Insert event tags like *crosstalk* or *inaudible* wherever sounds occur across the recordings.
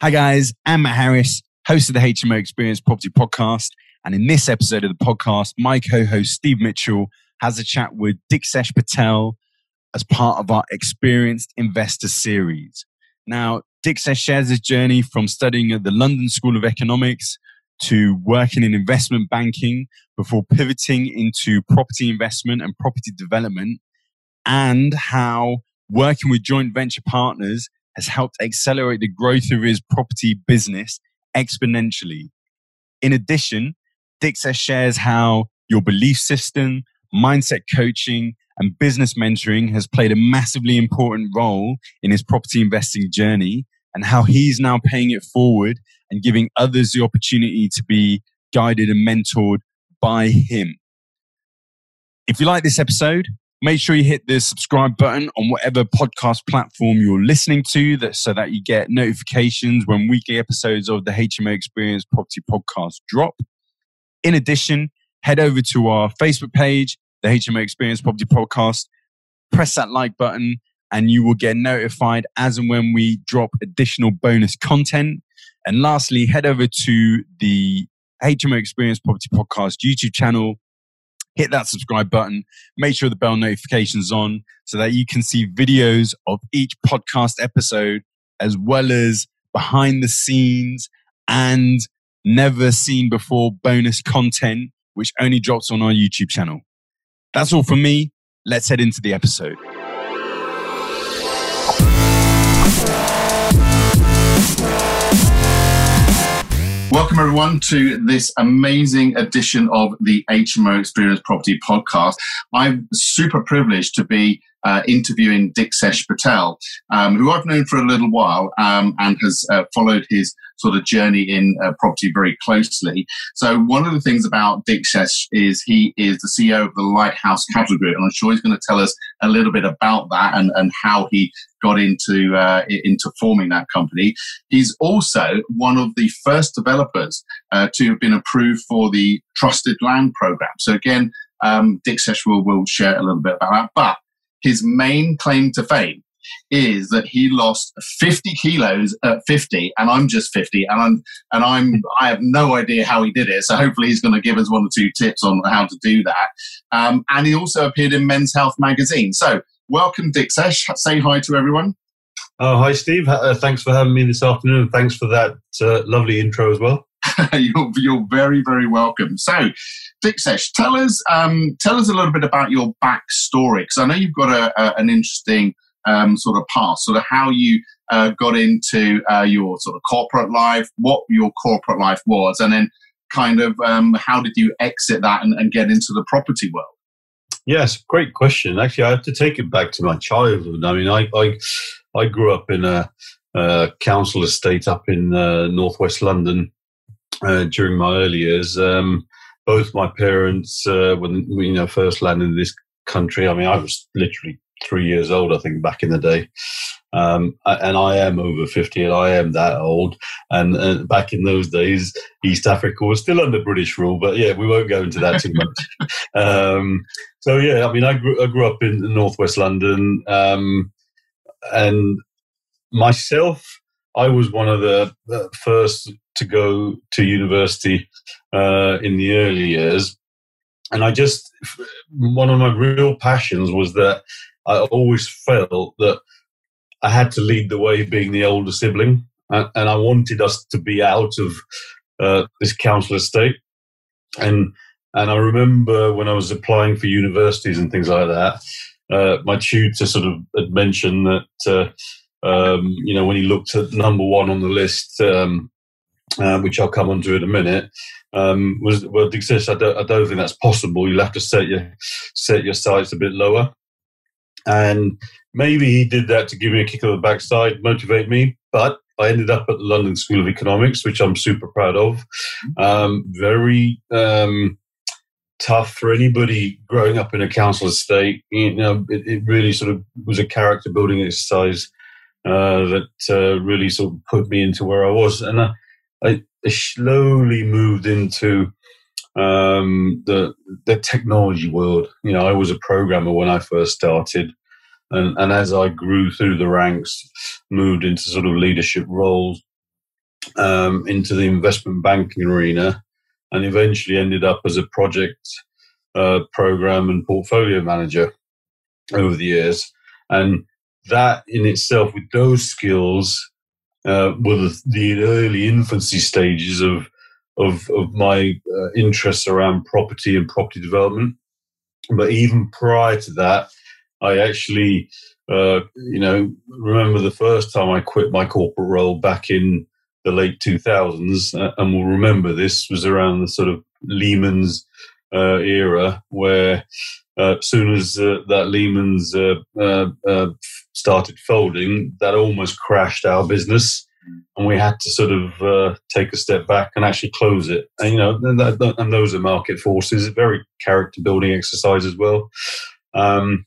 Hi, guys. I'm Matt Harris, host of the HMO Experience Property Podcast. And in this episode of the podcast, my co host Steve Mitchell has a chat with Diksesh Patel as part of our Experienced Investor series. Now, Diksesh shares his journey from studying at the London School of Economics to working in investment banking before pivoting into property investment and property development, and how working with joint venture partners has helped accelerate the growth of his property business exponentially. In addition, Diksesh shares how your belief system, mindset coaching, and business mentoring has played a massively important role in his property investing journey and how he's now paying it forward and giving others the opportunity to be guided and mentored by him. If you like this episode, Make sure you hit the subscribe button on whatever podcast platform you're listening to that so that you get notifications when weekly episodes of the HMO Experience Property Podcast drop. In addition, head over to our Facebook page, the HMO Experience Property Podcast, press that like button and you will get notified as and when we drop additional bonus content. And lastly, head over to the HMO Experience Property Podcast YouTube channel hit that subscribe button, make sure the bell notifications on so that you can see videos of each podcast episode as well as behind the scenes and never seen before bonus content, which only drops on our YouTube channel. That's all from me. Let's head into the episode. Welcome, everyone, to this amazing edition of the HMO Experience Property Podcast. I'm super privileged to be uh, interviewing Diksesh Patel, um, who I've known for a little while um, and has uh, followed his sort of journey in uh, property very closely. So one of the things about Diksesh is he is the CEO of the Lighthouse Capital Group, and I'm sure he's going to tell us a little bit about that and, and how he got into uh, into forming that company. He's also one of the first developers uh, to have been approved for the Trusted Land Program. So again, um, Diksesh will will share a little bit about that, but his main claim to fame is that he lost 50 kilos at 50 and I'm just 50 and I'm and I'm I have no idea how he did it so hopefully he's going to give us one or two tips on how to do that um, and he also appeared in Men's Health magazine so welcome Diksesh say hi to everyone Oh, hi, Steve. Uh, thanks for having me this afternoon. Thanks for that uh, lovely intro as well. *laughs* you're, you're very, very welcome. So, Diksesh, tell us um, tell us a little bit about your backstory because I know you've got a, a, an interesting um, sort of past, sort of how you uh, got into uh, your sort of corporate life, what your corporate life was, and then kind of um, how did you exit that and, and, get into the property world? Yes, great question. Actually, I have to take it back to my childhood. I mean, I I, I grew up in a, a council estate up in uh, northwest London uh, during my early years. Um, both my parents, uh, when you know first landed in this country, I mean, I was literally three years old, I think, back in the day. Um, and I am over 50 and I am that old. And uh, back in those days, East Africa was still under British rule, but yeah, we won't go into that too much. *laughs* um, so yeah, I mean, I grew, I grew up in Northwest London. Um, and myself, I was one of the, the first to go to university uh, in the early years. And I just, one of my real passions was that I always felt that I had to lead the way being the older sibling. And, I wanted us to be out of uh, this council estate. And, and I remember when I was applying for universities and things like that, uh, my tutor sort of had mentioned that, uh, um, you know, when he looked at number one on the list, um, uh, which I'll come on to in a minute, um, was well, exists. I don't, I don't think that's possible. You'll have to set your set your sights a bit lower, and maybe he did that to give me a kick on the backside, motivate me. But I ended up at the London School of Economics, which I'm super proud of. Um, very um, tough for anybody growing up in a council estate. You know, it, it really sort of was a character building exercise uh, that uh, really sort of put me into where I was, and. I, I, slowly moved into um, the the technology world. You know, I was a programmer when I first started, and, and as I grew through the ranks, moved into sort of leadership roles. um, into the investment banking arena and eventually ended up as a project uh, program and portfolio manager over the years. And that in itself, with those skills, uh, were the, the, early infancy stages of of, of my uh, interests around property and property development. But even prior to that, I actually, uh, you know, remember the first time I quit my corporate role back in the late 2000s, uh, and we'll remember this was around the sort of Lehman's uh, era, where uh, as soon as uh, that Lehman's started folding, that almost crashed our business and we had to sort of uh, take a step back and actually close it. And you know, and, those are market forces, a very character building exercise as well. Um,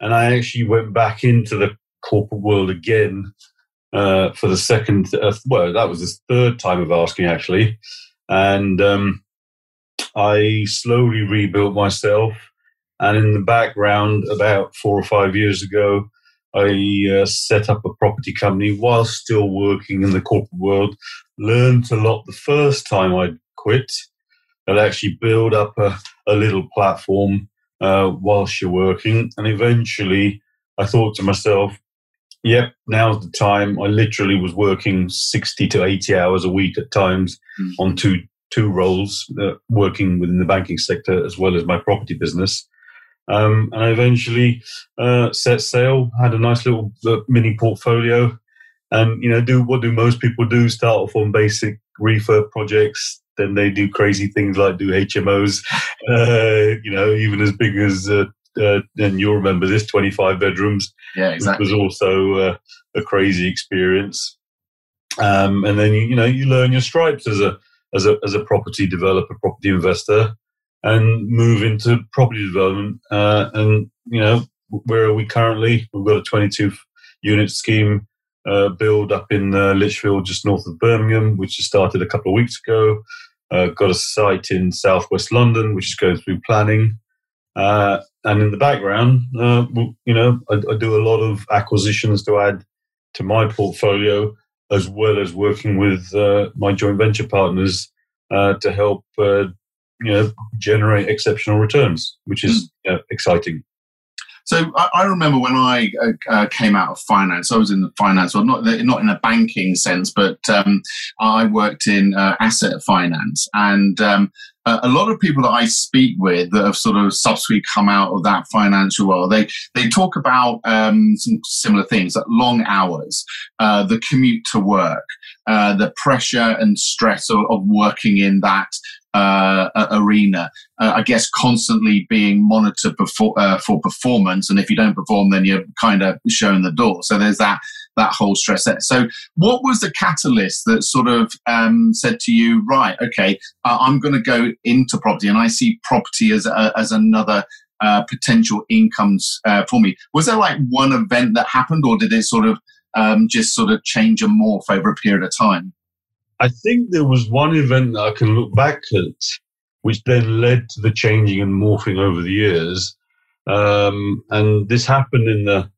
and I actually went back into the corporate world again uh, for the second. Uh, well, that was the third time of asking actually, and um, I slowly rebuilt myself. And in the background, about four or five years ago, I uh, set up a property company while still working in the corporate world. Learned a lot the first time I quit. I'd actually build up a, a little platform uh, whilst you're working. And eventually I thought to myself, yep, now's the time. I literally was working 60 to 80 hours a week at times mm. on two, two roles, uh, working within the banking sector as well as my property business. Um, and I eventually uh, set sail, had a nice little uh, mini portfolio, and you know, do what do most people do? Start off on basic refurb projects, then they do crazy things like do HMOs, *laughs* uh, you know, even as big as. Uh, uh, and you'll remember this 25 bedrooms yeah exactly was also uh, a crazy experience um, and then you, you know you learn your stripes as a as a as a property developer property investor and move into property development. Uh, and, you know, where are we currently? We've got a 22 unit scheme uh, build up in uh, Lichfield, just north of Birmingham, which has started a couple of weeks ago. Uh, got a site in southwest London, which is going through planning. Uh, and in the background, uh, you know, I, I, do a lot of acquisitions to add to my portfolio, as well as working with uh, my joint venture partners to help you know generate exceptional returns, which is mm. exciting. So I, I, remember when I uh, uh, came out of finance, I was in the finance, well, not not in a banking sense, but um, I worked in uh, asset finance, and um, a lot of people that I speak with that have sort of subsequently come out of that financial world, they they talk about um, some similar things, like long hours, uh, the commute to work, uh, the pressure and stress of, of working in that uh, arena. Uh, I guess constantly being monitored uh, for performance, and if you don't perform, then you're kind of shown the door. So there's that that whole stress. So, what was the catalyst that sort of um, said to you, right, okay, I'm going to go into property, and I see property as a, as another uh, potential incomes uh, for me. Was there like one event that happened, or did it sort of um, just sort of change and morph over a period of time? I think there was one event that I can look back at, which then led to the changing and morphing over the years. Um, and this happened in the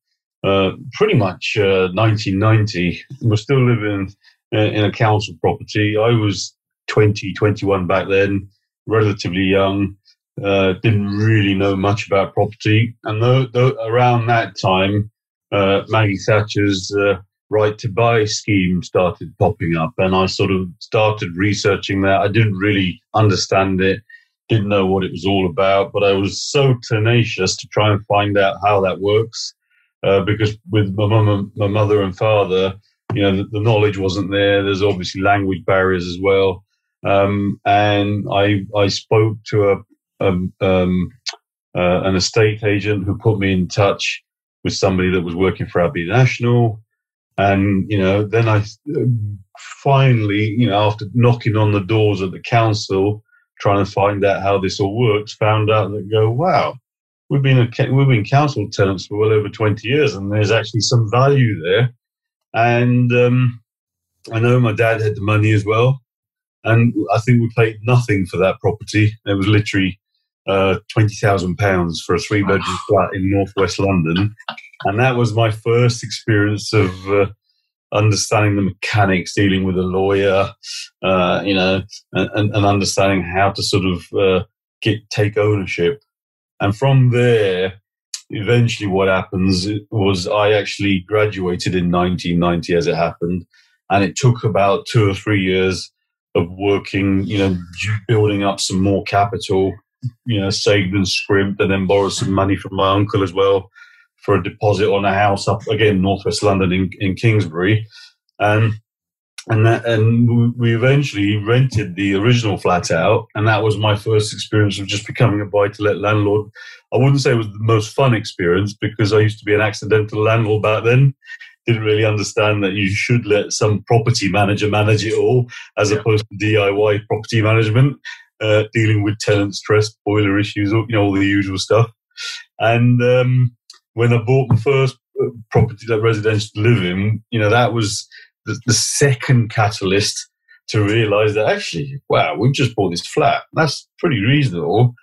uh, pretty much uh, 1990. We're still living in a council property. I was 20, 21 back then, relatively young. Uh, didn't really know much about property, and around that time, uh, Maggie Thatcher's uh, right to buy scheme started popping up and I sort of started researching that. I didn't really understand it, didn't know what it was all about, but I was so tenacious to try and find out how that works. Uh, because with my mum, my mother and father, you know, the, the, knowledge wasn't there. There's obviously language barriers as well. Um, and I, I spoke to a, um, um, uh, an estate agent who put me in touch with somebody that was working for Abbey National and, you know, then I finally, you know, after knocking on the doors of the council, trying to find out how this all works, found out that go, wow, we've been a, we've been council tenants for well over 20 years and there's actually some value there. And um, I know my dad had the money as well. And I think we paid nothing for that property. It was literally uh, £20,000 for a three bedroom flat in northwest London and that was my first experience of uh, understanding the mechanics, dealing with a lawyer, uh, you know, and, and, understanding how to sort of uh, get take ownership. And from there, eventually, what happens was I actually graduated in 1990, as it happened, and it took about two or three years of working, you know, building up some more capital, you know, saved and scrimped, and then borrowed some money from my uncle as well for a deposit on a house up again northwest London in, in Kingsbury, and and that, and we eventually rented the original flat out, and that was my first experience of just becoming a buy-to-let landlord. I wouldn't say it was the most fun experience because I used to be an accidental landlord back then. Didn't really understand that you should let some property manager manage it all, as yeah. opposed to DIY property management, uh, dealing with tenant stress, boiler issues, you know, all the usual stuff. And um, when I bought the first uh, property that residential to live in, you know, that was the, the second catalyst to realize that actually, wow, we've just bought this flat. That's pretty reasonable.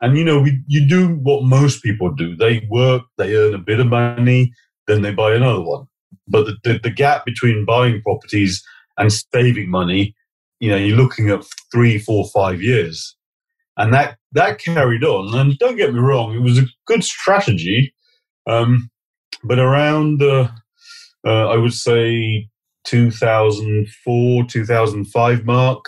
And, you know, we, you do what most people do. They work, they earn a bit of money, then they buy another one. But the, the, the gap between buying properties and saving money, you know, you're looking at three, four, five years. And that, that carried on. And don't get me wrong, it was a good strategy um, but around, uh, I would say, 2004, 2005 mark,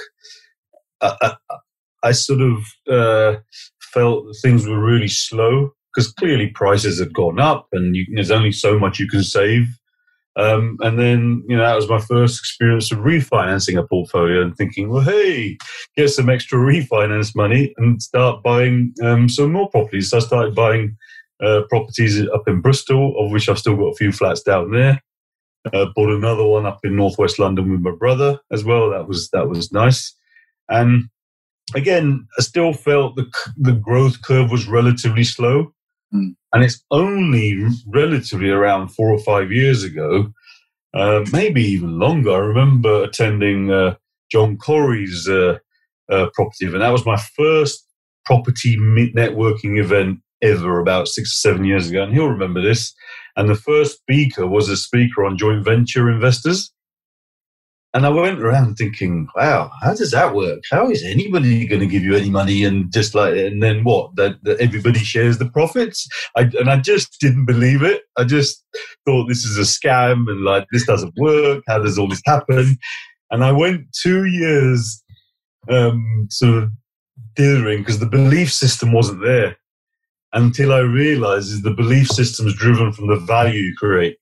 I, I, I sort of uh, felt things were really slow because clearly prices had gone up and you, there's only so much you can save. Um, and then, you know, that was my first experience of refinancing a portfolio and thinking, well, hey, get some extra *laughs* refinance money and start buying um, some more properties. So I started buying uh, properties up in Bristol, of which I've still got a few flats down there. Uh, bought another one up in northwest London with my brother as well. That was that was nice. And again, I still felt the the growth curve was relatively slow, mm. and it's only relatively around four or five years ago, uh, maybe even longer. I remember attending uh, John Corrie's uh, uh, property event. That was my first property networking event ever about six or seven years ago, and he'll remember this. And the first speaker was a speaker on joint venture investors. And I went around thinking, wow, how does that work? How is anybody going to give you any money and just like, and then what? That, that everybody shares the profits? I, and I just didn't believe it. I just thought this is a scam and like, this doesn't work. How does all this happen? And I went two years um, sort of dithering because the belief system wasn't there until I realized is the belief system is driven from the value you create.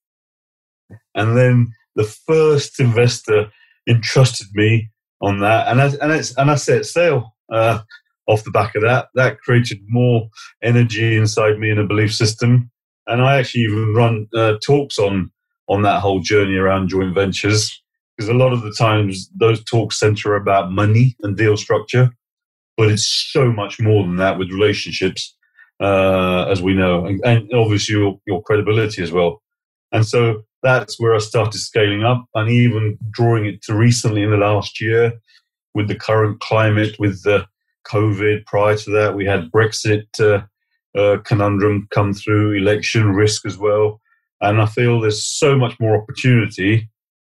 And then the first investor entrusted me on that, and I, and, it's, and I set sail uh, off the back of that. That created more energy inside me and a belief system. And I actually even run uh, talks on on that whole journey around joint ventures because a lot of the times those talks center about money and deal structure, but it's so much more than that with relationships uh, as we know, and, and obviously your, your credibility as well. And so that's where I started scaling up and even drawing it to recently in the last year with the current climate, with the COVID. Prior to that, we had Brexit uh, uh, conundrum come through, election risk as well. And I feel there's so much more opportunity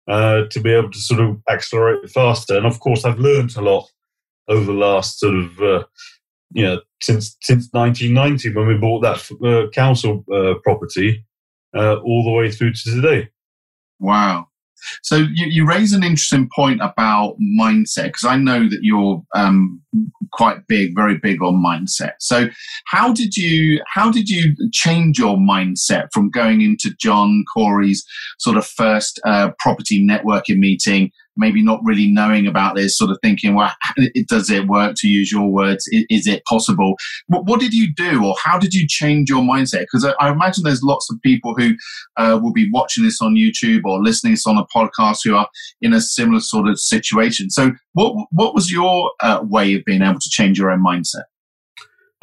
uh, to be able to sort of accelerate faster. And of course, I've learned a lot over the last sort of uh, you know since since 1990 when we bought that uh, council uh, property uh, all the way through to today. Wow. So you, you raise an interesting point about mindset because I know that you're um, quite big, very big on mindset. So how did you how did you change your mindset from going into John Corey's sort of first uh, property networking meeting maybe not really knowing about this, sort of thinking, well, *laughs* does it work to use your words? Is, it possible? What, did you do or how did you change your mindset? Because I, I, imagine there's lots of people who uh, will be watching this on YouTube or listening to this on a podcast who are in a similar sort of situation. So what, what was your uh, way of being able to change your own mindset?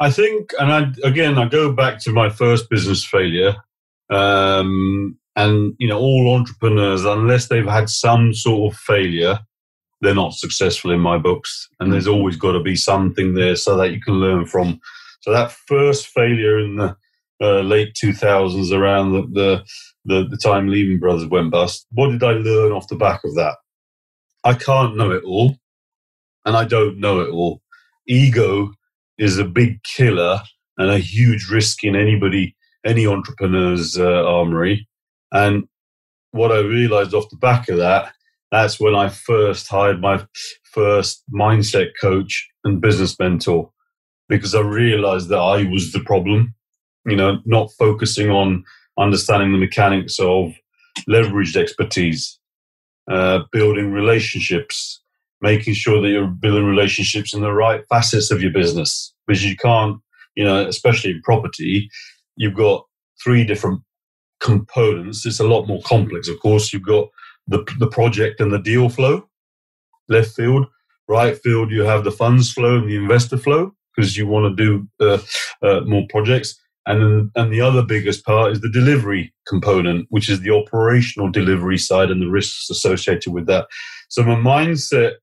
I think, and I, again, I go back to my first business failure. Um, and you know, all entrepreneurs, unless they've had some sort of failure, they're not successful in my books. And there's always got to be something there so that you can learn from. So that first failure in the uh, late 2000s, around the, the, the, the time Lehman Brothers went bust. What did I learn off the back of that? I can't know it all, and I don't know it all. Ego is a big killer and a huge risk in anybody, any entrepreneur's uh, armory. And what I realized off the back of that, that's when I first hired my first mindset coach and business mentor because I realized that I was the problem, you know, not focusing on understanding the mechanics of leveraged expertise, uh, building relationships, making sure that you're building relationships in the right facets of your business because you can't, you know, especially in property, you've got three different components. It's a lot more complex, of course. You've got the, the project and the deal flow, left field, right field, you have the funds flow and the investor flow because you want to do uh, uh, more projects. And then, and the other biggest part is the delivery component, which is the operational delivery side and the risks associated with that. So my mindset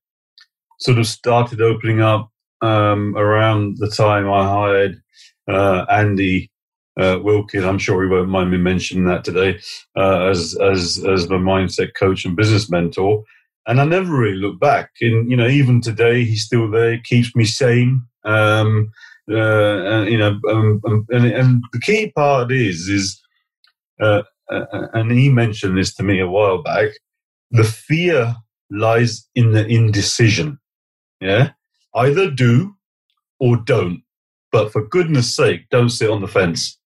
sort of started opening up um, around the time I hired uh, Andy uh, Wilkin. I'm sure he won't mind me mentioning that today uh, as as as my mindset coach and business mentor. And I never really look back. And you know, even today, he's still there. He keeps me sane. Um, uh, and, you know, um, um, and, and, the key part is is, uh, uh, and he mentioned this to me a while back. The fear lies in the indecision. Yeah, either do or don't. But for goodness sake, don't sit on the fence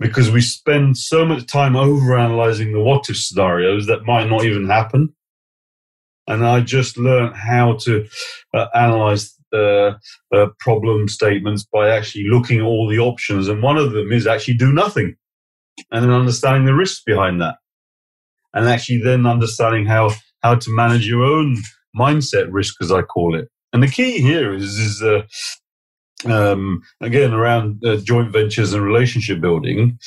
because we spend so much time overanalyzing the what if scenarios that might not even happen. And I just learned how to uh, analyze uh, uh, problem statements by actually looking at all the options. And one of them is actually do nothing and then understanding the risks behind that. And actually then understanding how, how to manage your own mindset risk, as I call it. And the key here is, is uh, um, again around uh, joint ventures and relationship building.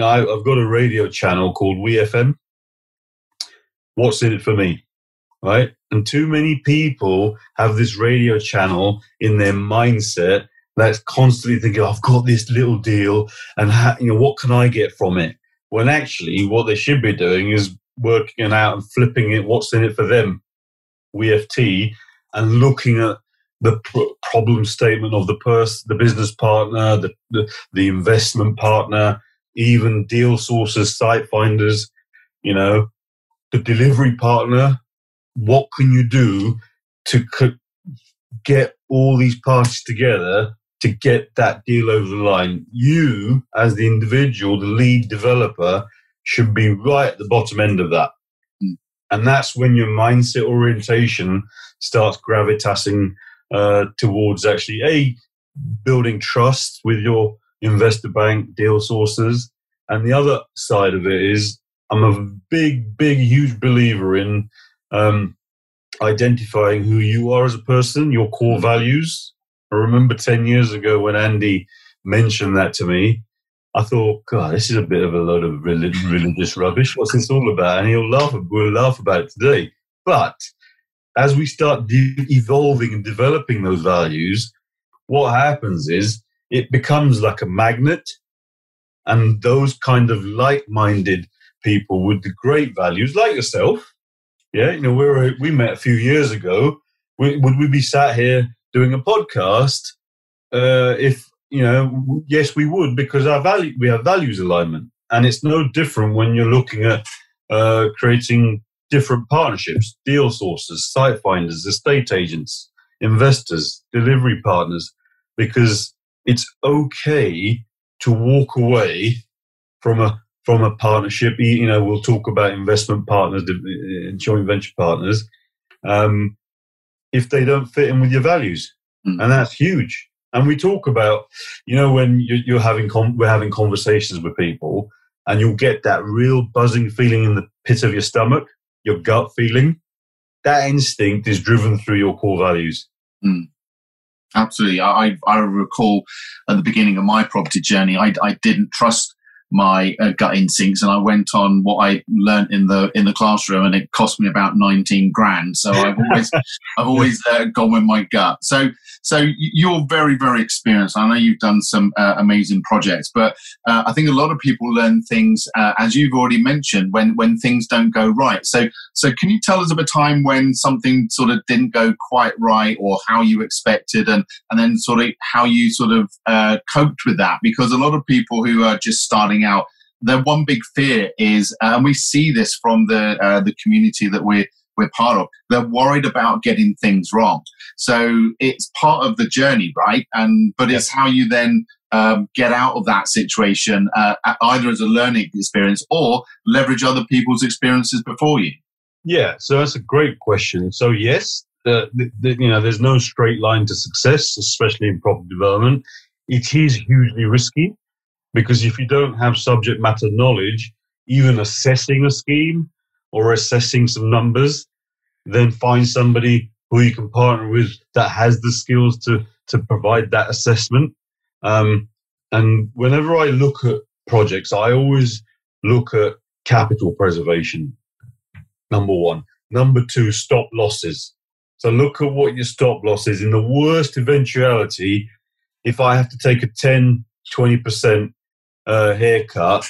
I, have got a radio channel called WeFM. What's in it for me, right? And too many people have this radio channel in their mindset that's constantly thinking, "I've got this little deal, and ha- you know what can I get from it?" When actually, what they should be doing is working it out and flipping it. What's in it for them? WFT and looking at the pr- problem statement of the person, the business partner, the, the, the investment partner, even deal sources, site finders, you know, the delivery partner. What can you do to co- get all these parties together to get that deal over the line? You, as the individual, the lead developer, should be right at the bottom end of that. Hmm. And that's when your mindset orientation starts gravitating uh, towards actually a building trust with your investor bank deal sources, and the other side of it is I'm a big, big, huge believer in um, identifying who you are as a person, your core values. I remember 10 years ago when Andy mentioned that to me, I thought, God, this is a bit of a load of *laughs* religious rubbish. What's this all about? And he'll laugh, we'll laugh about it today. But as we start de- evolving and developing those values, what happens is it becomes like a magnet, and those kind of like-minded people with the great values, like yourself, yeah, you know, we were we met a few years ago. We, would we be sat here doing a podcast uh, if you know? Yes, we would because our value we have values alignment, and it's no different when you're looking at uh, creating different partnerships, deal sources, site finders, estate agents, investors, delivery partners, because it's okay to walk away from a from a partnership. You know, we'll talk about investment partners, uh, joint venture partners, um, if they don't fit in with your values, mm. and that's huge. And we talk about, you know, when you're having we're having conversations with people, and you'll get that real buzzing feeling in the pit of your stomach your gut feeling, that instinct is driven through your core values. Mm. Absolutely. I, I recall at the beginning of my property journey, I, I didn't trust my uh, gut instincts and I went on what I learned in the in the classroom and it cost me about 19 grand. So I've *laughs* always I've always uh, gone with my gut. So so you're very very experienced. I know you've done some uh, amazing projects but uh, I think a lot of people learn things uh, as you've already mentioned when when things don't go right. So so can you tell us of a time when something sort of didn't go quite right or how you expected and and then sort of how you sort of uh, coped with that? Because a lot of people who are just starting out, their one big fear is, uh, and we see this from the uh, the community that we're we're part of. They're worried about getting things wrong. So it's part of the journey, right? And but it's how you then um, get out of that situation, uh, either as a learning experience or leverage other people's experiences before you. Yeah, so that's a great question. So yes, the, the, you know, there's no straight line to success, especially in property development. It is hugely risky. Because if you don't have subject matter knowledge, even assessing a scheme or assessing some numbers, then find somebody who you can partner with that has the skills to, to provide that assessment. Um, and whenever I look at projects, I always look at capital preservation. Number one. Number two, stop losses. So look at what your stop loss is. In the worst eventuality, if I have to take a 10, 20% uh, haircut,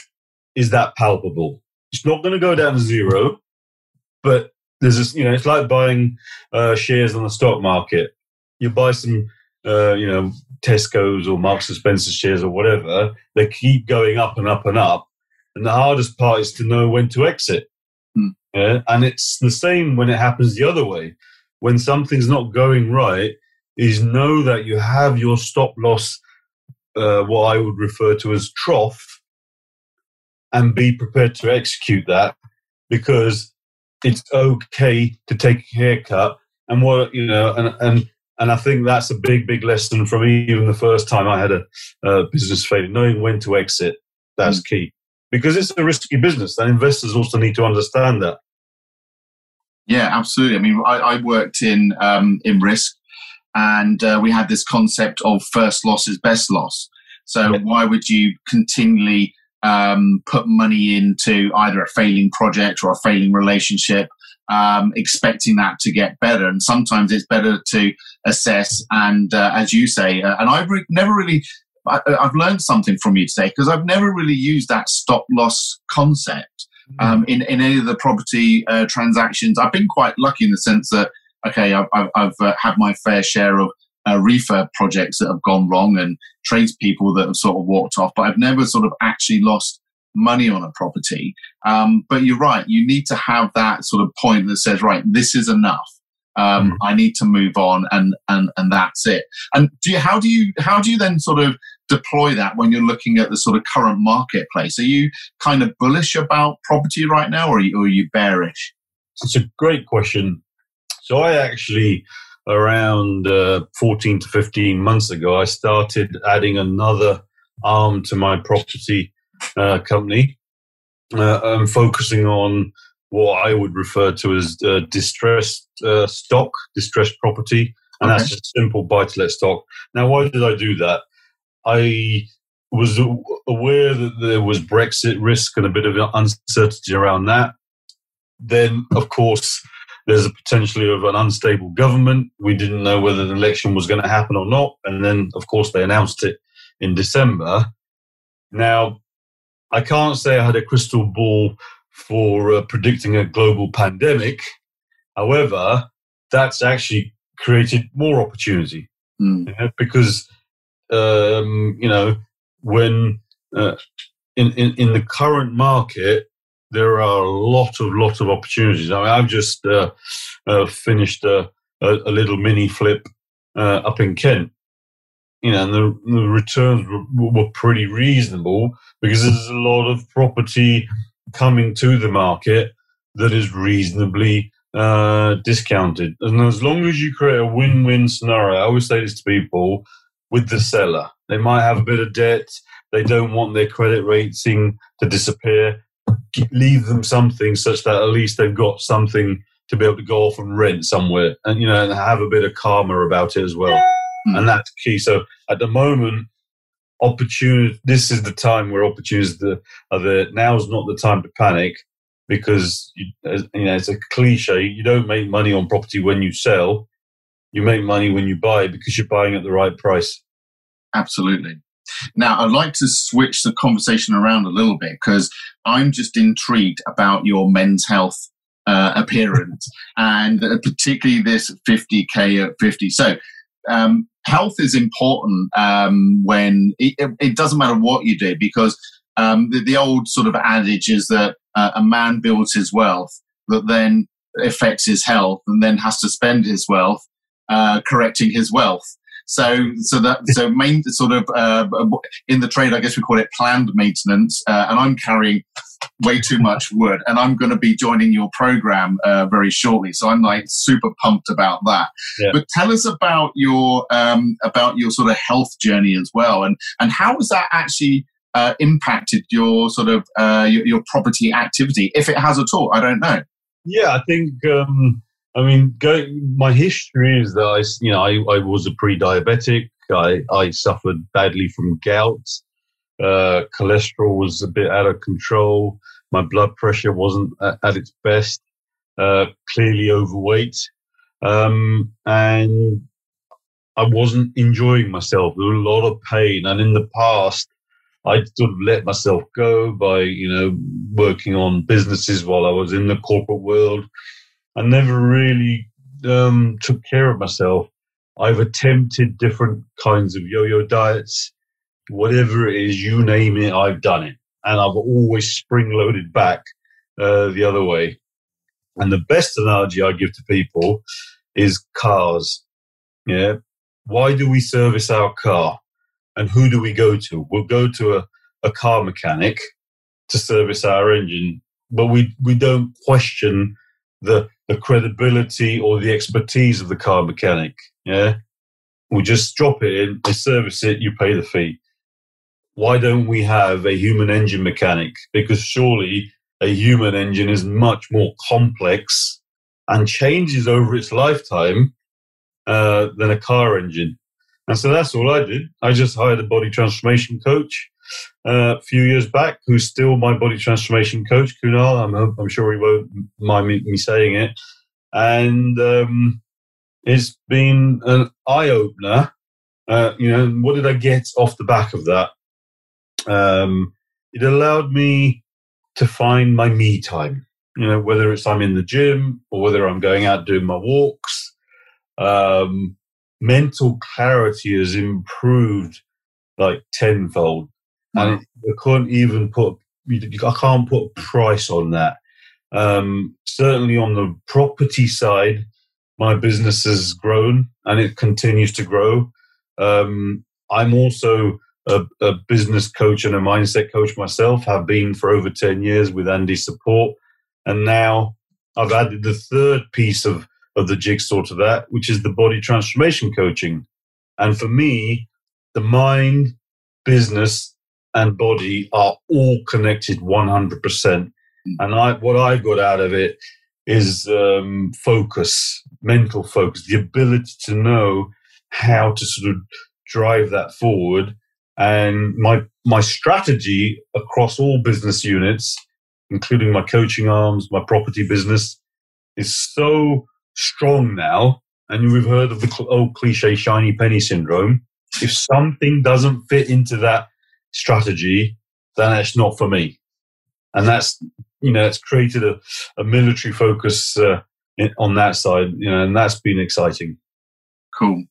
is that palpable? It's not going to go down to zero, but there's this, you know, it's like buying uh, shares on the stock market. You buy some, uh, you know, Tesco's or Marks and Spencer shares or whatever. They keep going up and up and up, and the hardest part is to know when to exit. Hmm. Yeah? And it's the same when it happens the other way. When something's not going right, is know that you have your stop loss uh, what I would refer to as trough and be prepared to execute that because it's okay to take a haircut and what you know and and and I think that's a big big lesson from even the first time I had a, a business failure knowing when to exit that's mm. key. Because it's a risky business and investors also need to understand that. Yeah absolutely. I mean I, I worked in um, in risk and uh, we had this concept of first loss is best loss. So yeah. why would you continually um, put money into either a failing project or a failing relationship, um, expecting that to get better? And sometimes it's better to assess and, uh, as you say, uh, and I've re- never really. I, have learned something from you today because I've never really used that stop loss concept mm. um, in, in any of the property uh, transactions. I've been quite lucky in the sense that okay, I've, I've, uh, had my fair share of uh, refurb projects that have gone wrong and tradespeople that have sort of walked off, but I've never sort of actually lost money on a property. Um, but you're right, you need to have that sort of point that says, right, this is enough. Um, mm. I need to move on, and and and that's it. And do you, how do you how do you then sort of deploy that when you're looking at the sort of current marketplace? Are you kind of bullish about property right now, or are you, or are you bearish? It's a great question. So I actually, around uh, 14 to 15 months ago, I started adding another arm to my property uh, company. Uh, I'm focusing on what I would refer to as uh, distressed uh, stock, distressed property, and okay. that's just simple buy-to-let stock. Now, why did I do that? I was aware that there was Brexit risk and a bit of uncertainty around that. Then, of course, there's a potentially of an unstable government. We didn't know whether the election was going to happen or not. And then, of course, they announced it in December. Now, I can't say I had a crystal ball for uh, predicting a global pandemic. However, that's actually created more opportunity mm. you know, because, um, you know, when uh, in, in, in the current market, there are a lot of lot of opportunities. I mean, I've just uh, uh, finished a, a, a, little mini flip uh, up in Kent. You know, and the, the returns were, were, pretty reasonable because there's a lot of property coming to the market that is reasonably uh, discounted. And as long as you create a win-win scenario, I always say this to people with the seller. They might have a bit of debt. They don't want their credit rating to disappear leave them something such that at least they've got something to be able to go off and rent somewhere and you know and have a bit of karma about it as well mm. and that's key so at the moment opportunity. This is the time where opportunities are there. Now is not the time to panic because you, you know it's a cliche. You don't make money on property when you sell. You make money when you buy because you're buying at the right price. Absolutely. Now, I'd like to switch the conversation around a little bit because I'm just intrigued about your men's health uh, appearance *laughs* and uh, particularly this 50k at 50. So, um, health is important um, when it, it, doesn't matter what you do because um, the, the, old sort of adage is that uh, a man builds his wealth that then affects his health and then has to spend his wealth uh, correcting his wealth. So, so that so main sort of uh, in the trade, I guess we call it planned maintenance. Uh, and I'm carrying way too much wood, and I'm going to be joining your program uh, very shortly. So I'm like super pumped about that. Yeah. But tell us about your um, about your sort of health journey as well, and and how has that actually uh, impacted your sort of uh, your, your, property activity, if it has at all? I don't know. Yeah, I think um, I mean, go, my history is that I, you know, I, I was a pre-diabetic. I, I suffered badly from gout. Uh, cholesterol was a bit out of control. My blood pressure wasn't at, at its best. Uh, clearly overweight, um, and I wasn't enjoying myself. There was a lot of pain, and in the past, I sort of let myself go by, you know, working on businesses while I was in the corporate world I never really um, took care of myself. I've attempted different kinds of yo-yo diets, whatever it is, you name it, I've done it, and I've always spring-loaded back uh, the other way. And the best analogy I give to people is cars. Yeah, why do we service our car, and who do we go to? We'll go to a, a car mechanic to service our engine, but we we don't question the the credibility or the expertise of the car mechanic. Yeah, we just drop it in, they service it, you pay the fee. Why don't we have a human engine mechanic? Because surely a human engine is much more complex and changes over its lifetime uh, than a car engine. And so that's all I did. I just hired a body transformation coach uh, a few years back, who's still my body transformation coach, Kunal. I'm, I'm sure he won't mind me, me saying it. And um, it's been an eye opener. Uh, you know, what did I get off the back of that? Um, it allowed me to find my me time. You know, whether it's I'm in the gym or whether I'm going out doing my walks. Um, mental clarity has improved like tenfold and I can't even put I can't put a price on that. Um, certainly on the property side, my business has grown and it continues to grow. Um, I'm also a, a, business coach and a mindset coach myself. Have been for over ten years with Andy's support, and now I've added the third piece of of the jigsaw to that, which is the body transformation coaching. And for me, the mind, business, and body are all connected 100%. And I, what I got out of it is um, focus, mental focus, the ability to know how to sort of drive that forward. And my my strategy across all business units, including my coaching arms, my property business, is so strong now. And we've heard of the old cliche shiny penny syndrome. If something doesn't fit into that strategy, then it's not for me. And that's, you know, it's created a, a military focus uh, on that side, you know, and that's been exciting. Cool.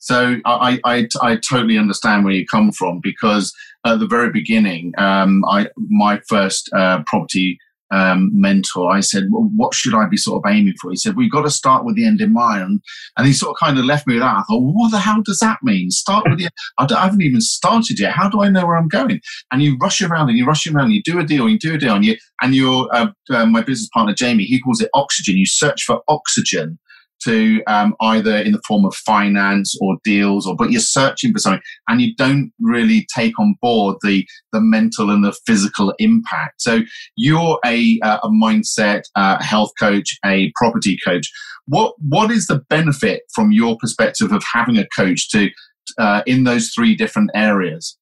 So I, I, I totally understand where you come from because at the very beginning, um, I my first uh, property um, mentor, I said, well, what should I be sort of aiming for? He said, we've got to start with the end in mind. And he sort of kind of left me with that. I thought, well, what the hell does that mean? Start with the *laughs* I, I, haven't even started yet. How do I know where I'm going? And you rush around and you rush around and you do a deal and you do a deal and you, and your, uh, uh, my business partner, Jamie, he calls it oxygen. You search for oxygen to um, either in the form of finance or deals or but you're searching for something and you don't really take on board the the mental and the physical impact. So you're a, uh, a mindset uh, health coach a property coach. What what is the benefit from your perspective of having a coach to uh, in those three different areas?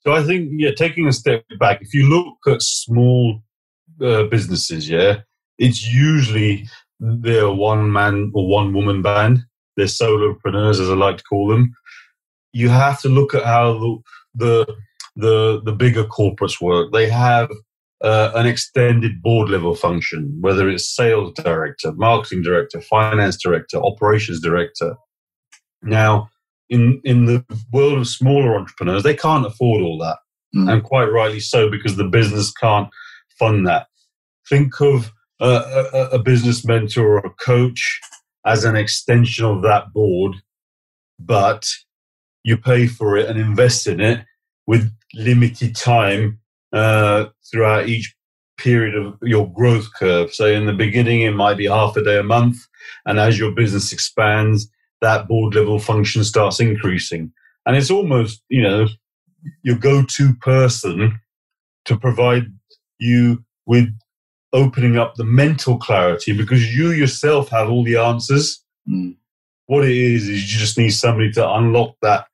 So I think, yeah, taking a step back, if you look at small uh, businesses, yeah, it's usually they're one man or one woman band. They're solopreneurs, as I like to call them. You have to look at how the the the, the bigger corporates work. They have uh, an extended board level function, whether it's sales director, marketing director, finance director, operations director. Now, in in the world of smaller entrepreneurs, they can't afford all that, mm. and quite rightly so because the business can't fund that. Think of a, a, business mentor or a coach as an extension of that board, but you pay for it and invest in it with limited time uh, throughout each period of your growth curve. So in the beginning, it might be half a day a month. And as your business expands, that board level function starts increasing. And it's almost, you know, your go to person to provide you with opening up the mental clarity because you yourself have all the answers. Mm. What it is, is you just need somebody to unlock that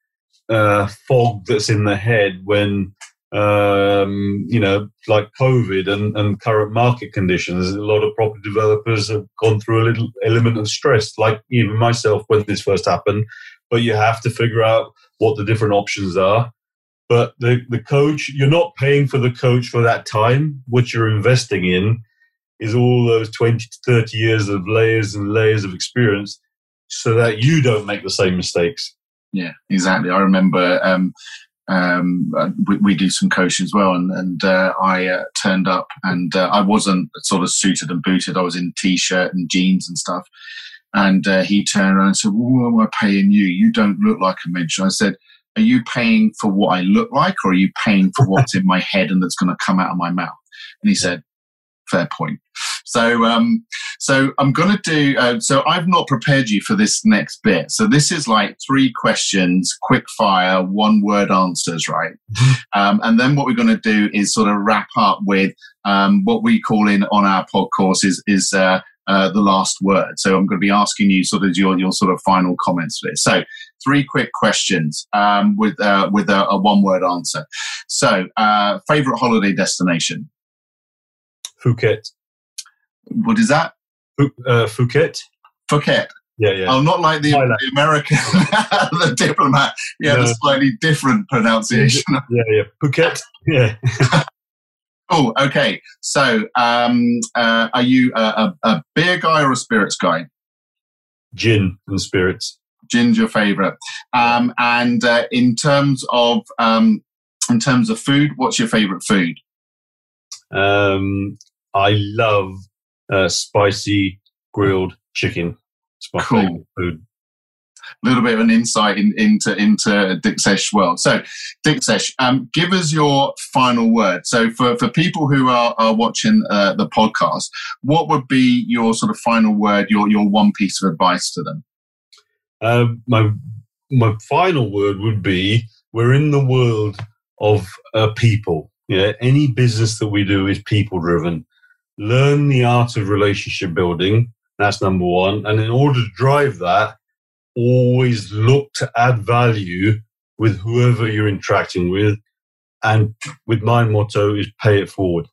uh, fog that's in the head when um, you know, like COVID and, and current market conditions, a lot of property developers have gone through a little element of stress, like even myself when this first happened. But you have to figure out what the different options are. But the, the coach, you're not paying for the coach for that time. What you're investing in is all those 20 to 30 years of layers and layers of experience so that you don't make the same mistakes. Yeah, exactly. I remember um, um, uh, we, we, do some coaching as well, and, and uh, I uh, turned up, and uh, I wasn't sort of suited and booted. I was in t-shirt and jeans and stuff. And uh, he turned around and said, well, "What am I paying you? You don't look like a mensch." I said, "Are you paying for what I look like, or are you paying for what's in my head and that's going to come out of my mouth?" And he said, "Fair point." So, um, so I'm going to do. Uh, so I've not prepared you for this next bit. So this is like three questions, quick fire, one word answers, right? Mm-hmm. Um, and then what we're going to do is sort of wrap up with um, what we call in on our podcast is is uh, uh, the last word. So I'm going to be asking you sort of your your sort of final comments for this. So three quick questions um, with uh, with a, a, one word answer. So uh, favorite holiday destination. Phuket. What is that? Uh, Phuket. Phuket. Yeah, yeah. Oh, not like the, the American, *laughs* the diplomat. Yeah, no. the slightly different pronunciation. Yeah, yeah. Phuket. *laughs* Yeah. *laughs* oh, okay. So, um, uh, are you a, a, a, beer guy or a spirits guy? Gin and spirits. Gin's your favorite. Um, and uh, in terms of um, in terms of food, what's your favorite food? Um, I love uh, spicy grilled chicken. It's my cool. favorite food. A little bit of an insight in, into into Diksesh world. So, Diksesh, um, give us your final word. So, for, for people who are, are watching uh, the podcast, what would be your sort of final word, your your one piece of advice to them? Um, my my final word would be: we're in the world of uh, people. Yeah, any business that we do is people driven learn the art of relationship building. That's number one. And in order to drive that, always look to add value with whoever you're interacting with. And with my motto is pay it forward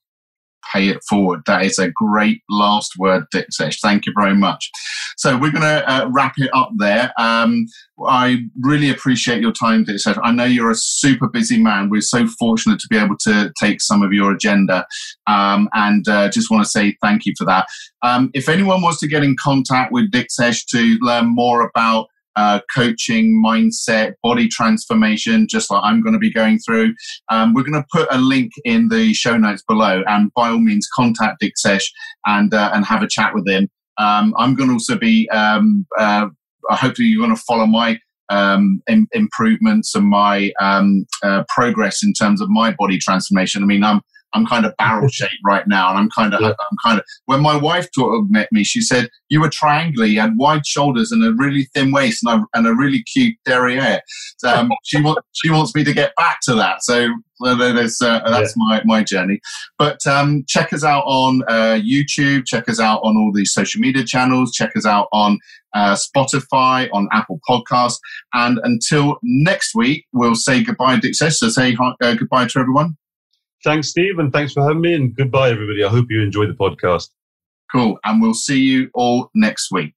pay it forward. That is a great last word, Diksesh. Thank you very much. So we're going to uh, wrap it up there. Um, I really appreciate your time, Diksesh. I know you're a super busy man. We're so fortunate to be able to take some of your agenda um, and uh, just want to say thank you for that. Um, if anyone wants to get in contact with Diksesh to learn more about uh, coaching, mindset, body transformation, just like I'm going to be going through. Um, we're going to put a link in the show notes below, and by all means, contact Diksesh and uh, and have a chat with him. Um, I'm going to also be. Um, uh, hopefully, you're going to follow my um, in, improvements and my um, uh, progress in terms of my body transformation. I mean, I'm I'm kind of barrel *laughs* shaped right now, and I'm kind of, yeah. I'm kind of. When my wife met me, she said you were triangular, you had wide shoulders and a really thin waist, and a, and a really cute derriere. So, um, *laughs* she wants she wants me to get back to that. So uh, that's yeah. my my journey. But um, check us out on uh, YouTube. Check us out on all these social media channels. Check us out on uh, Spotify, on Apple Podcasts. And until next week, we'll say goodbye, Diksesh say hi, uh, goodbye to everyone. Thanks, Steve, and thanks for having me. And goodbye, everybody. I hope you enjoy the podcast. Cool. And we'll see you all next week.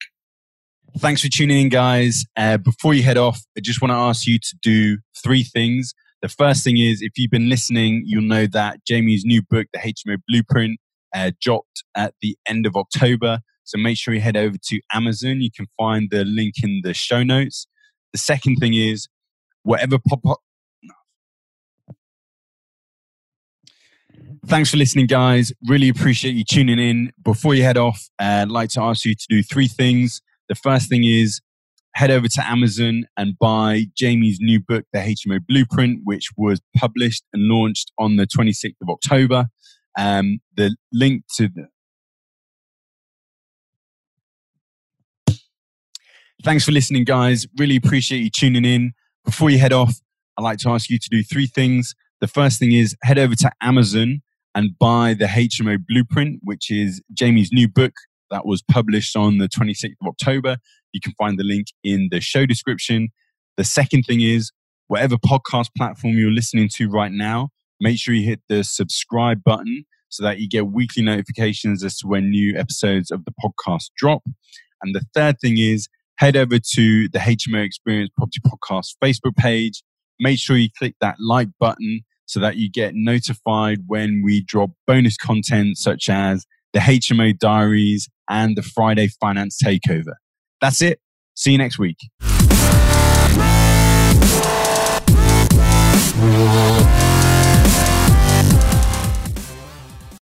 Thanks for tuning in, guys. Uh, before you head off, I just want to ask you to do three things. The first thing is, if you've been listening, you'll know that Jamie's new book, The HMO Blueprint, uh, dropped at the end of October. So make sure you head over to Amazon. You can find the link in the show notes. The second thing is, whatever pop Thanks for listening, guys. Really appreciate you tuning in. Before you head off, uh, I'd like to ask you to do three things. The first thing is head over to Amazon and buy Jamie's new book, The HMO Blueprint, which was published and launched on the 26th of October. Um, the link to the Thanks for listening, guys. Really appreciate you tuning in. Before you head off, I'd like to ask you to do three things. The first thing is head over to Amazon and buy the HMO Blueprint, which is Jamie's new book that was published on the 26th of October. You can find the link in the show description. The second thing is whatever podcast platform you're listening to right now, make sure you hit the subscribe button so that you get weekly notifications as to when new episodes of the podcast drop. And the third thing is head over to the HMO Experience Property Podcast Facebook page. Make sure you click that like button so that you get notified when we drop bonus content such as the HMO Diaries and the Friday Finance Takeover. That's it. See you next week.